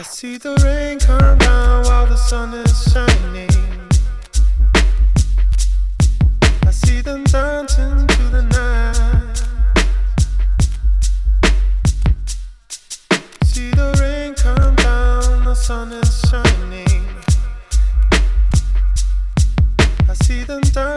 I see the rain come down while the sun is shining. I see them dancing to the night. See the rain come down, the sun is shining. I see them dancing.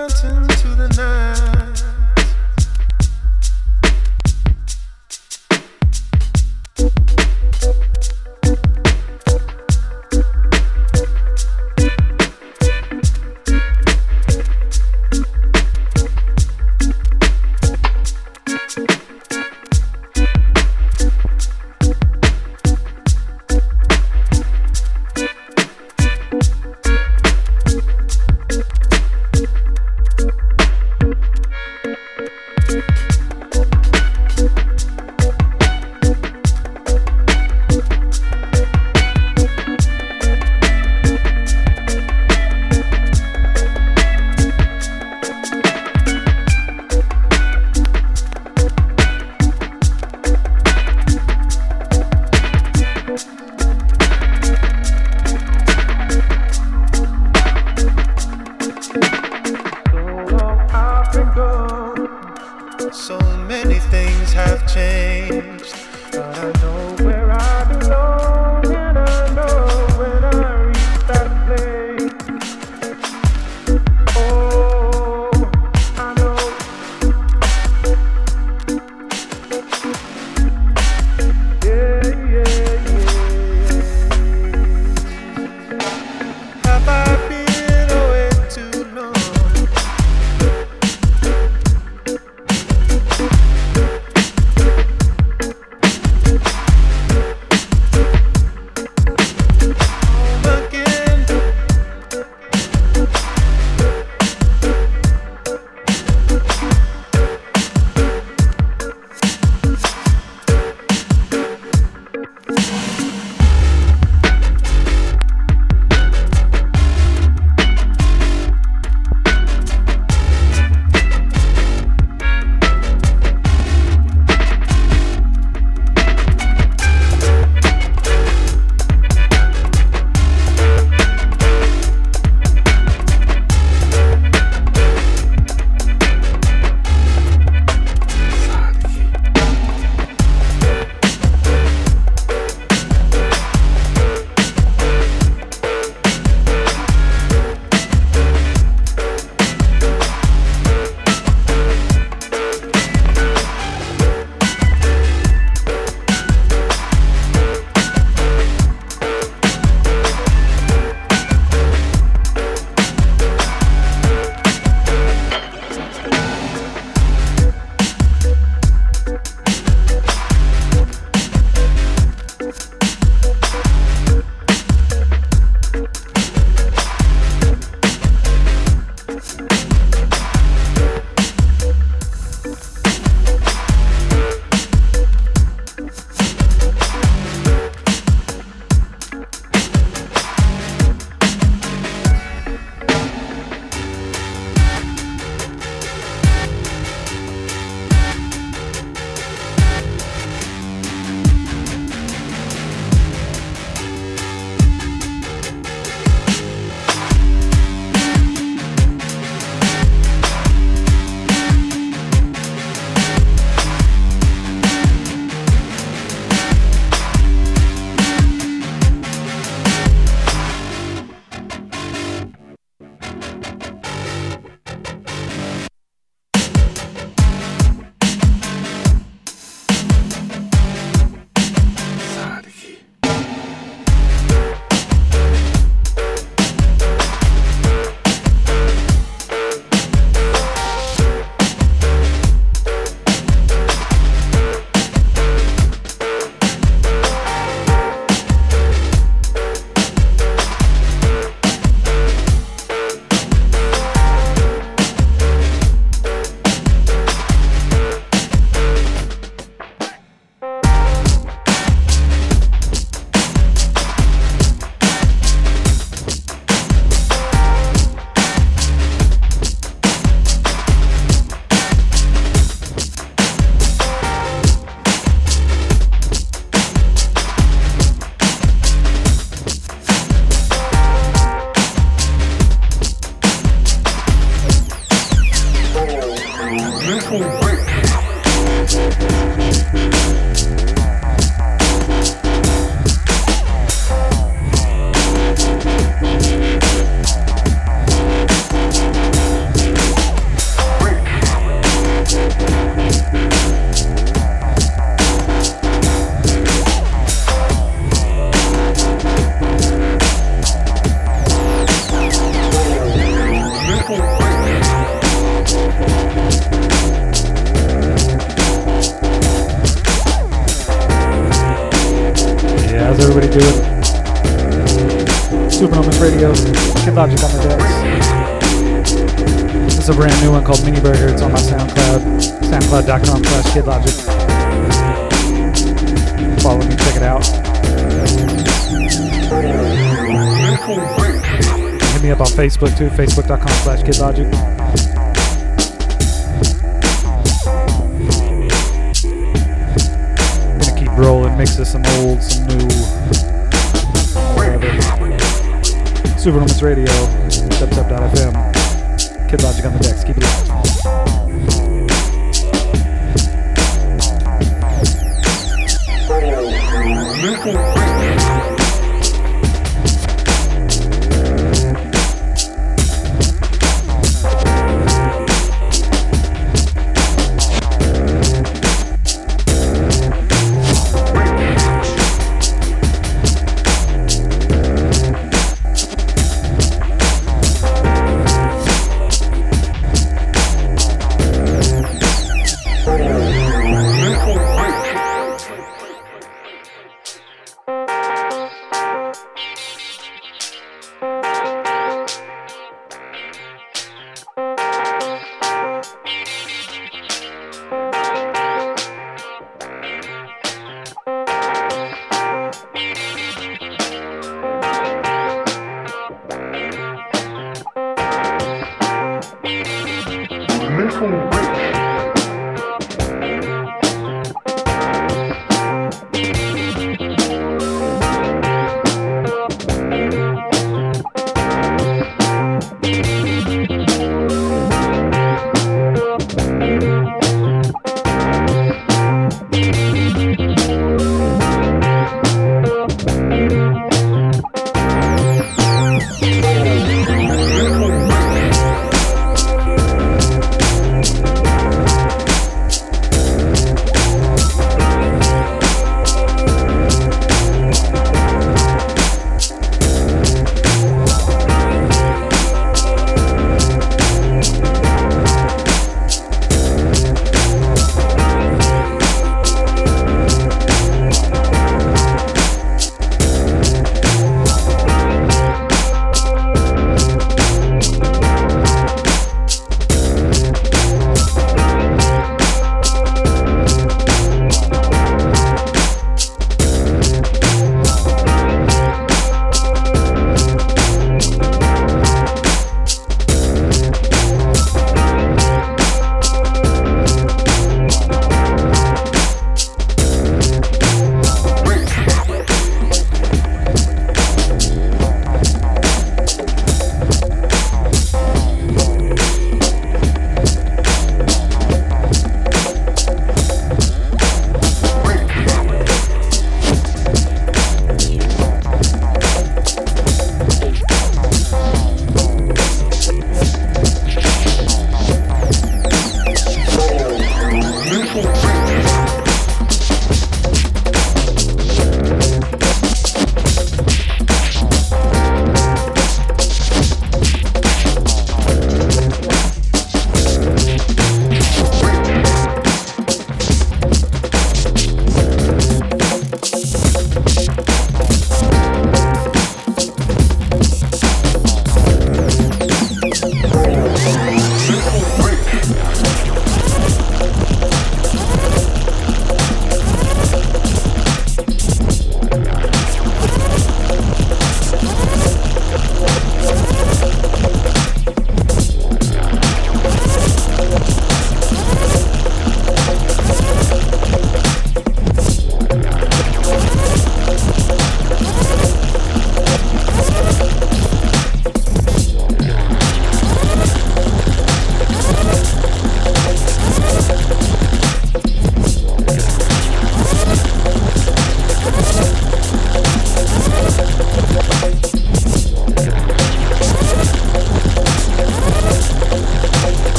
Facebook too, facebook.com slash kidlogic.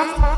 Bye.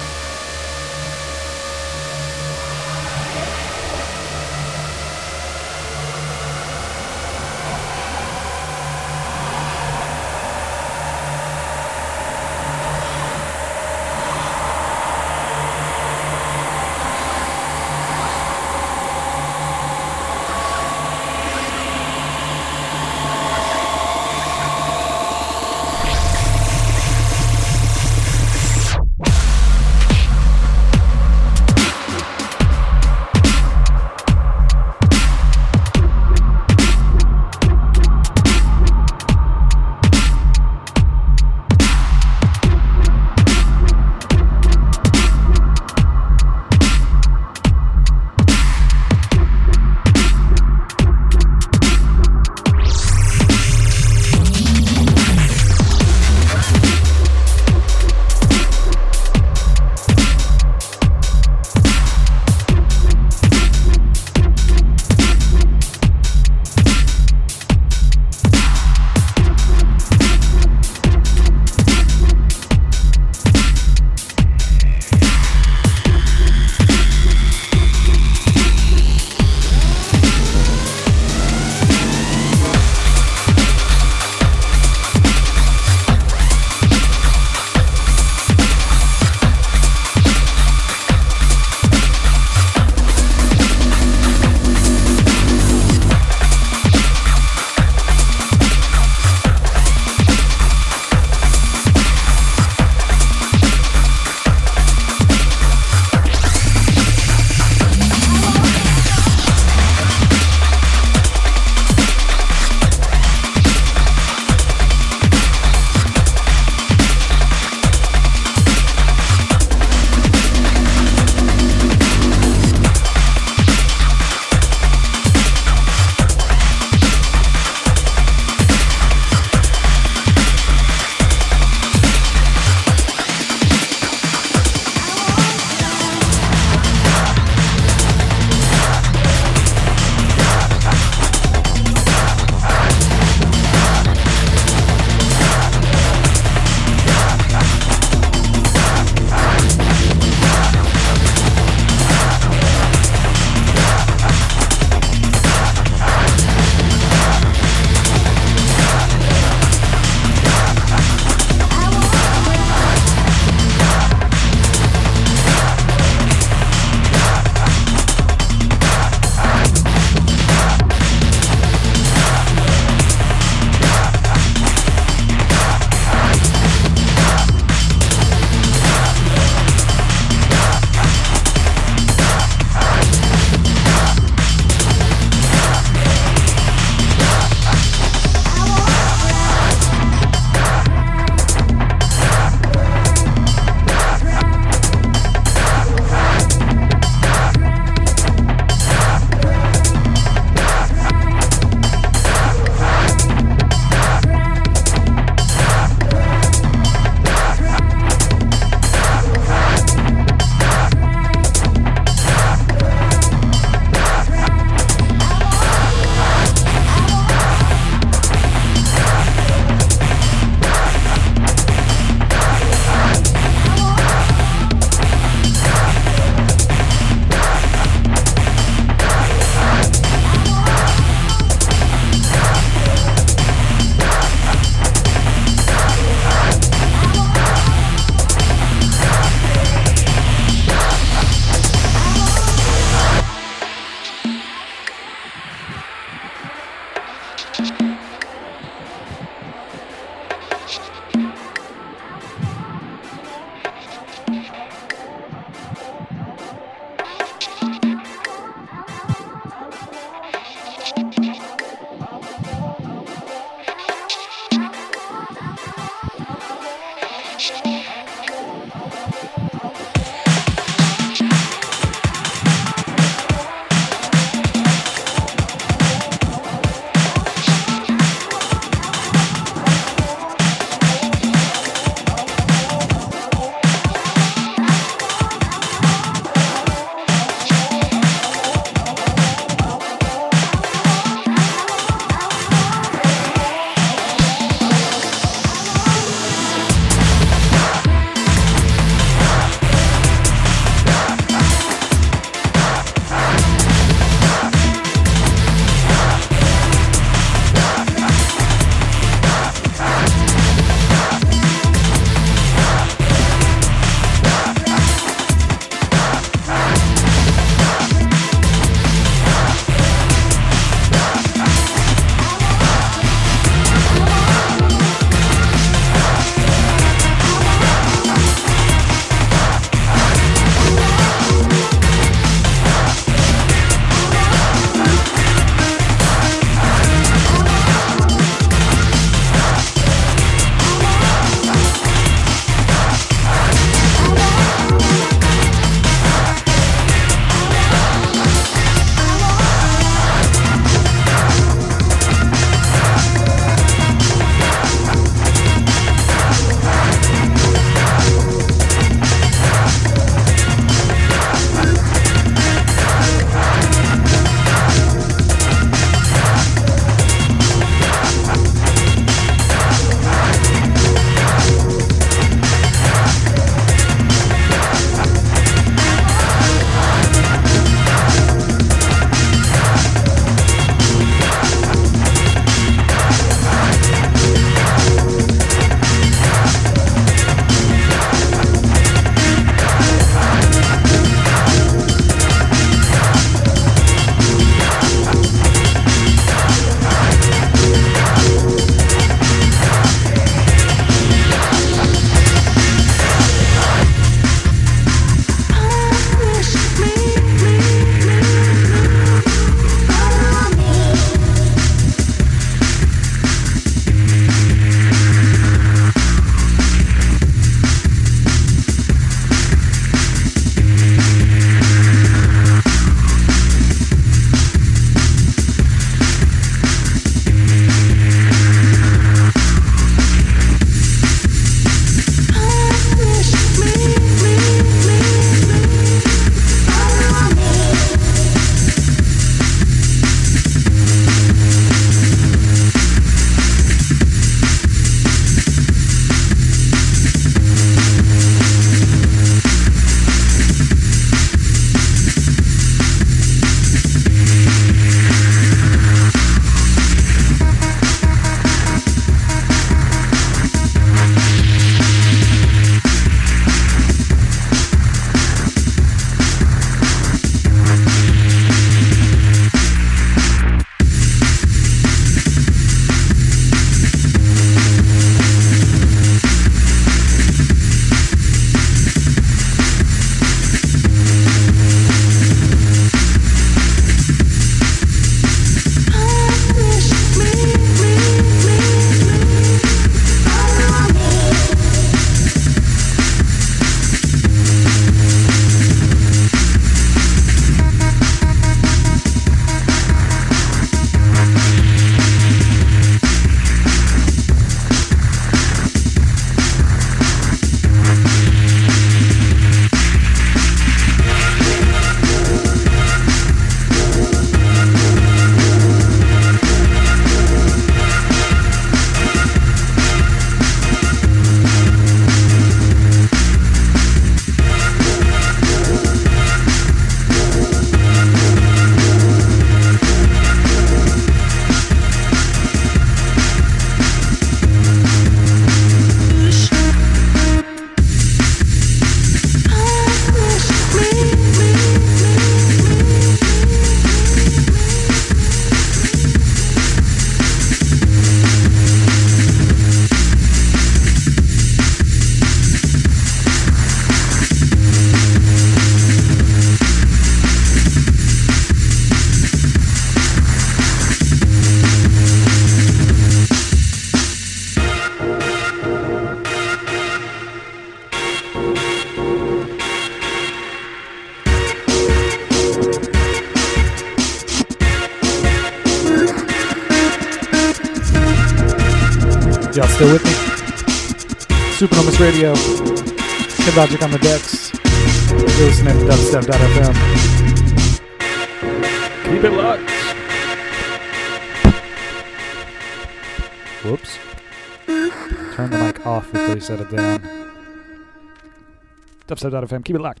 Dubstep.fm. Keep it locked.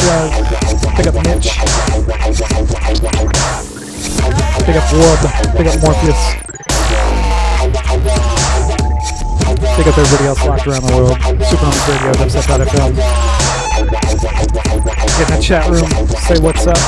Big up Mitch. Big up Ward, big up Morpheus. Pick up everybody else locked around the world. Supernomus Radio, dubstep.fm. Get in the chat room, say what's up.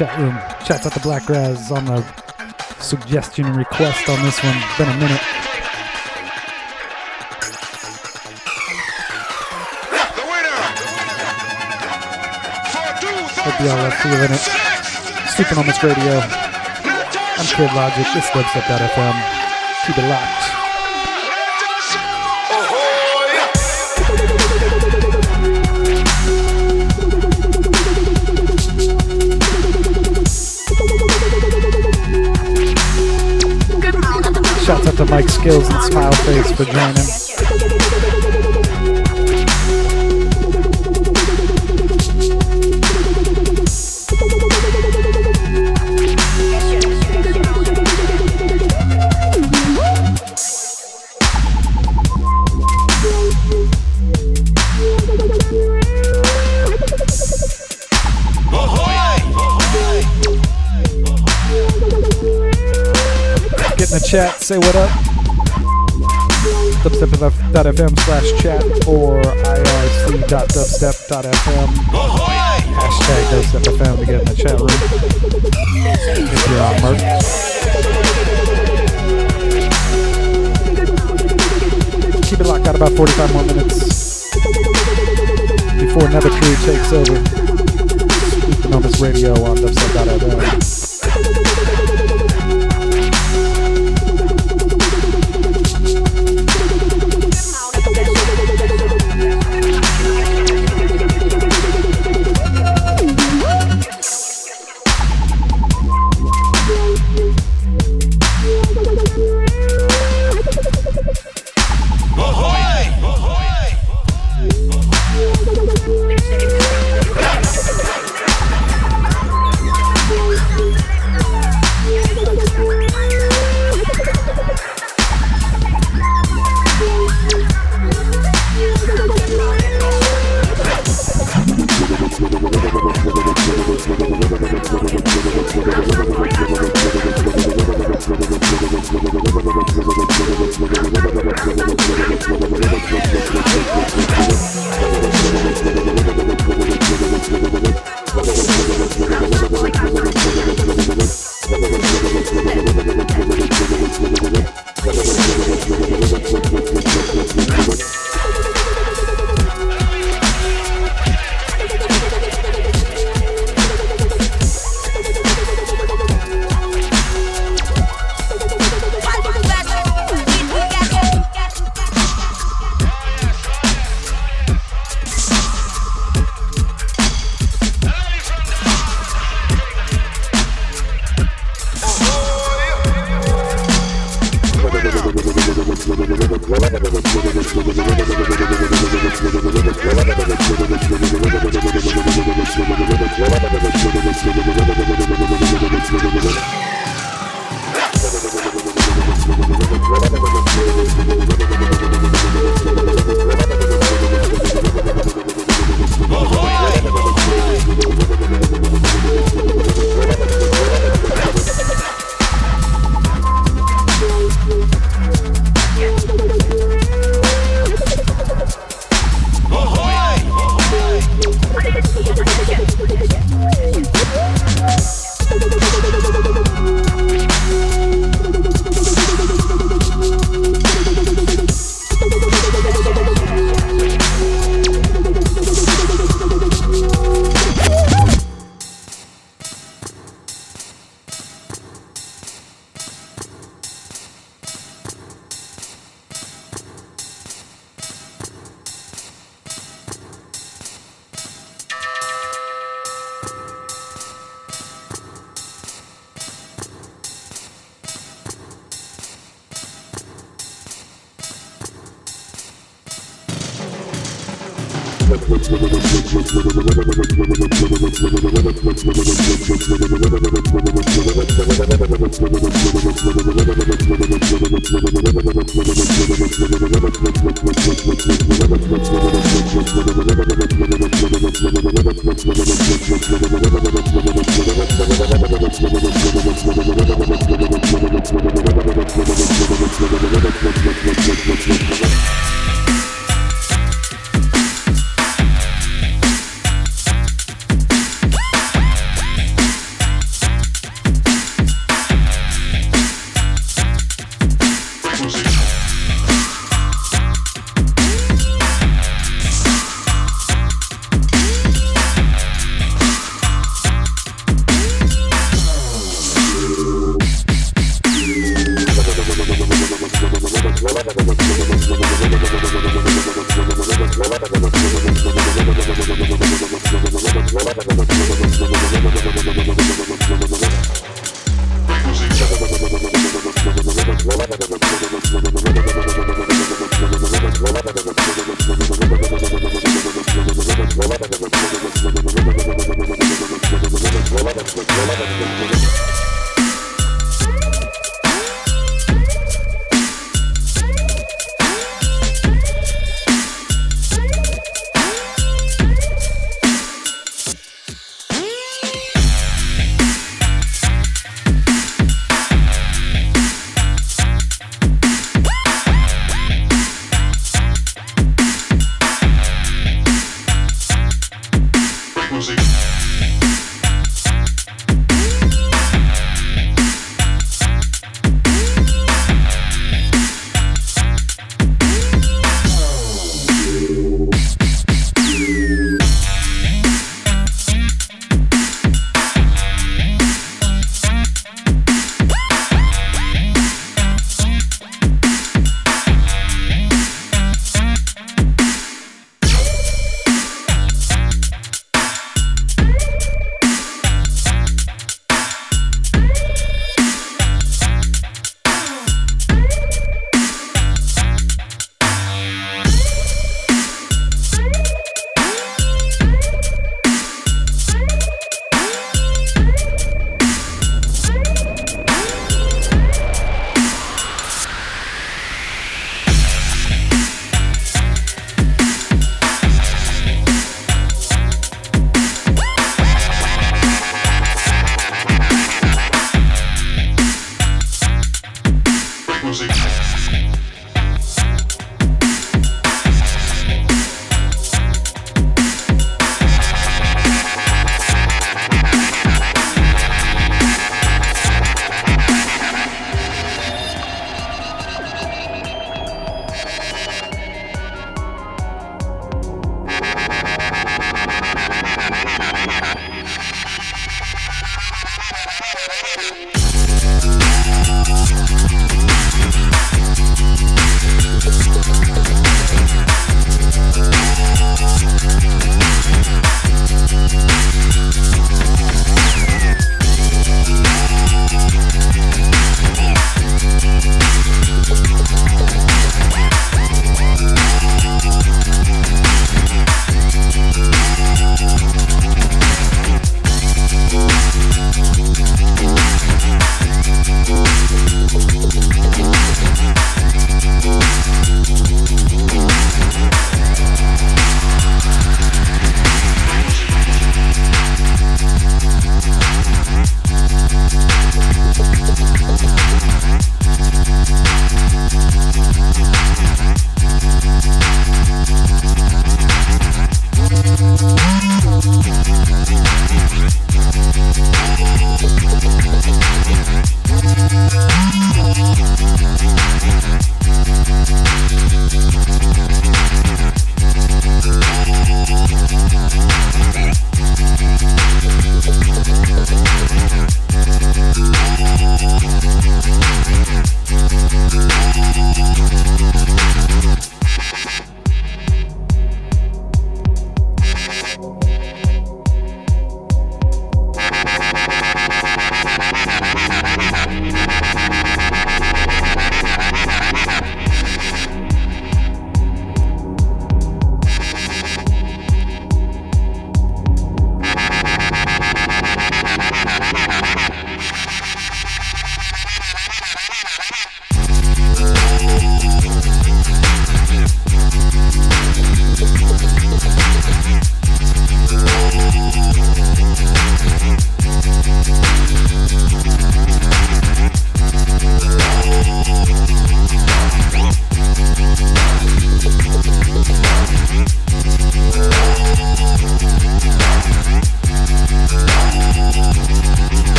Chat room. Chat out the Black Raz on the suggestion and request on this one. Been a minute. Hope y'all are feeling it. Sleeping on this radio. I'm Kid Logic. This dubstep.fm. Keep it locked. Shouts out to Mike Skills and Smile Face for joining. Chat, say what up. Dubstep.fm slash chat or irc.dubstep.fm. Hashtag dubstep.fm to get in the chat room. If you're on mIRC. Keep it locked out about 45 more minutes before another crew takes over. Economics Radio on dubstep.fm.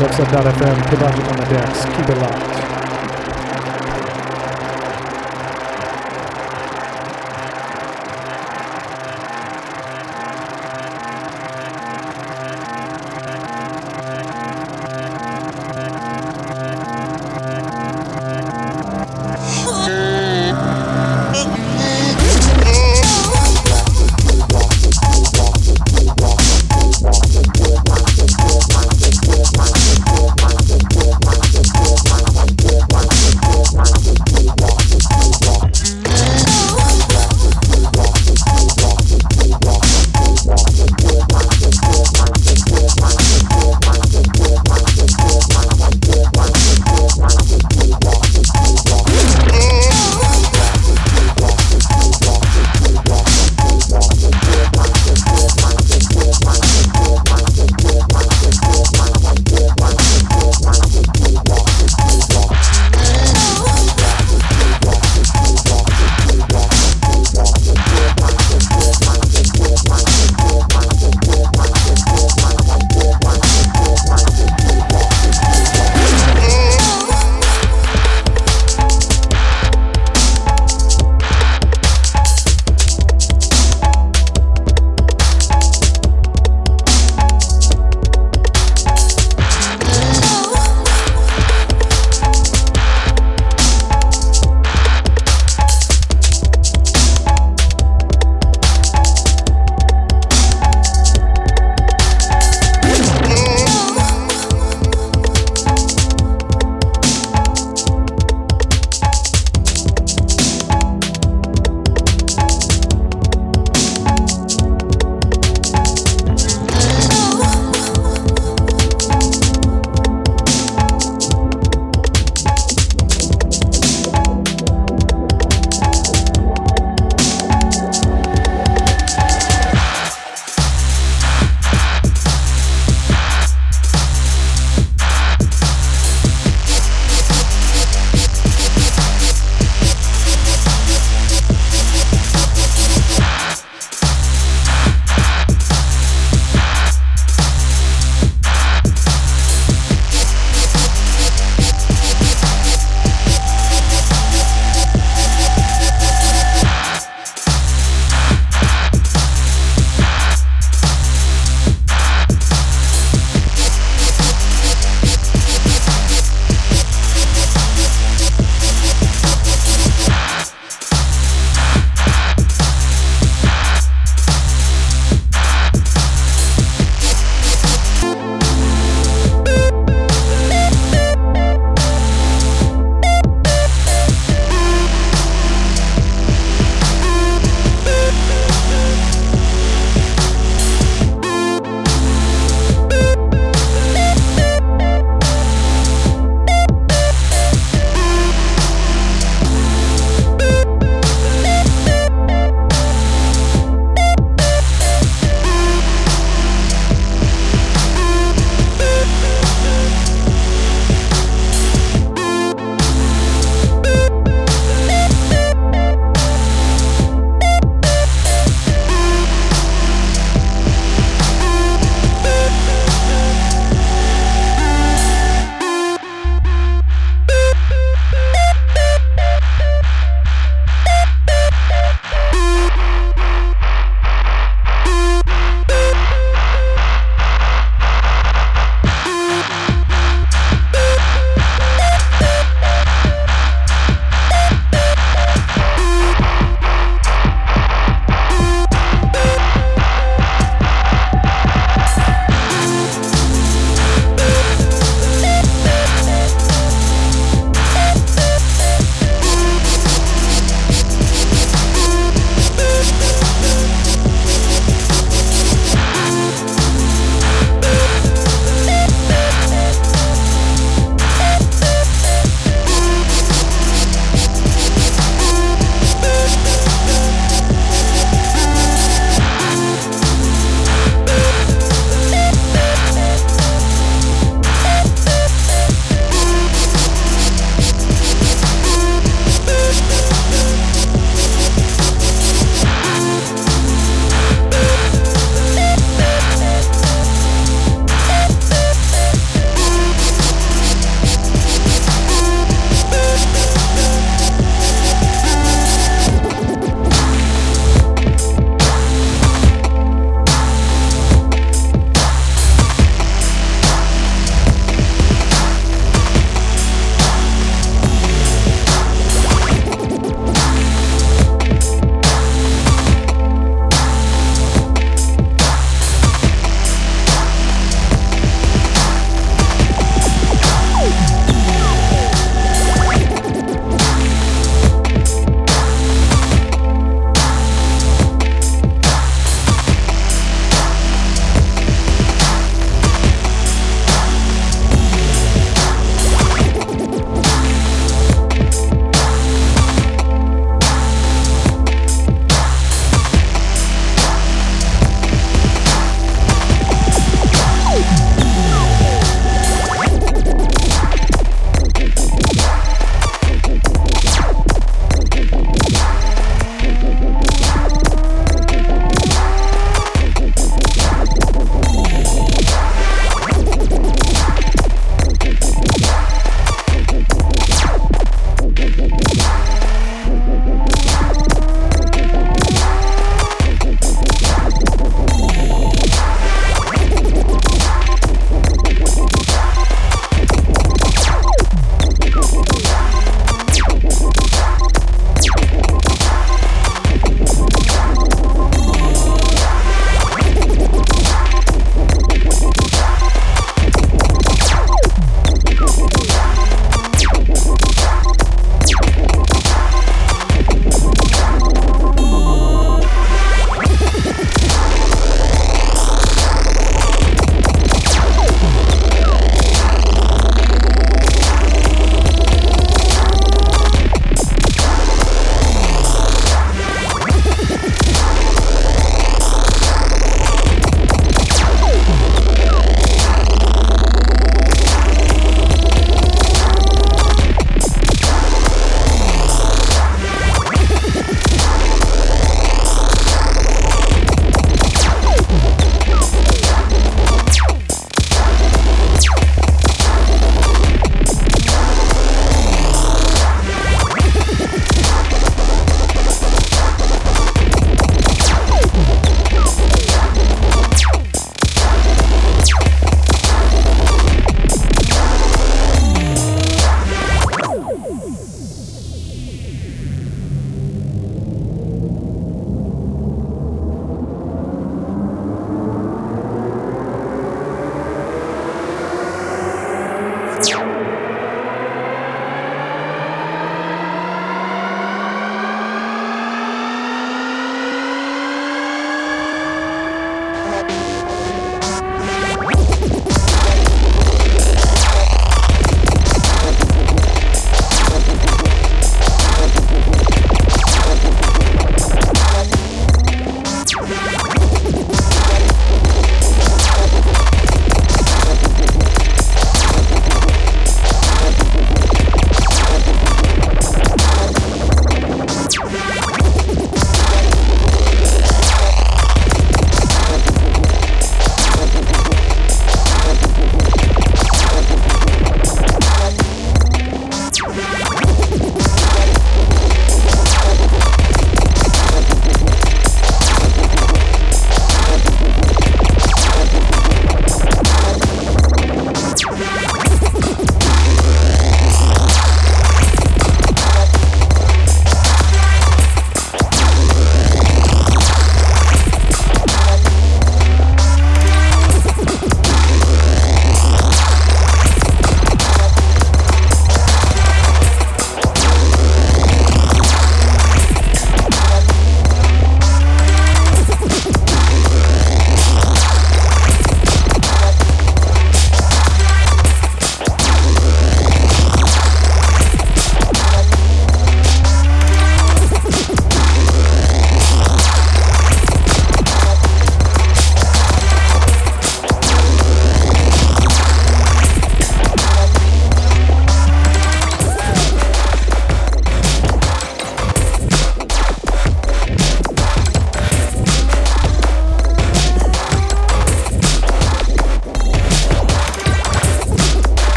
dubstep.fm, Logic on the decks. Keep it locked.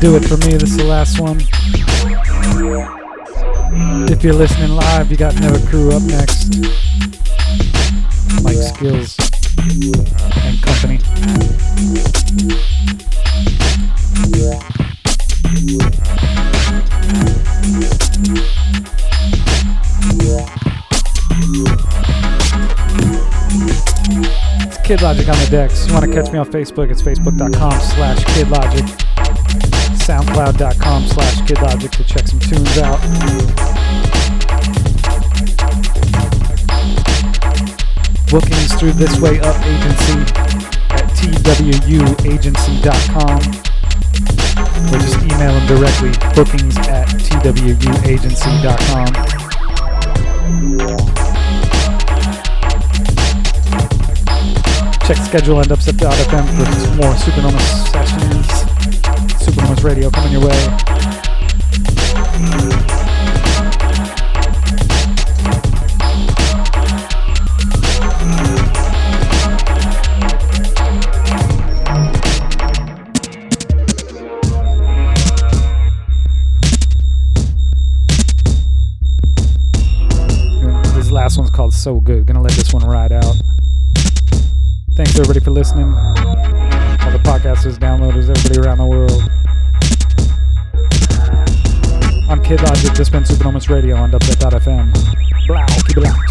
Do it for me. This is the last one. If you're listening live, you got Never Crew up next. Mike Skills and company. It's Kid Logic on the decks. You want to catch me on Facebook? It's facebook.com slash kidlogic soundcloud.com slash kidlogic to check some tunes out. Bookings through This Way Up Agency at twuagency.com or just email them directly, bookings at twuagency.com. Check schedule and upset.fm for more Supernova sessions. Radio coming your way. This last one's called So Good. Gonna let this one ride out. Thanks everybody for listening. All the podcasters, downloaders, everybody around the world. I'm Kid Logic, this has been Supernova's Radio on Dubstep.fm. Blah, keep it locked.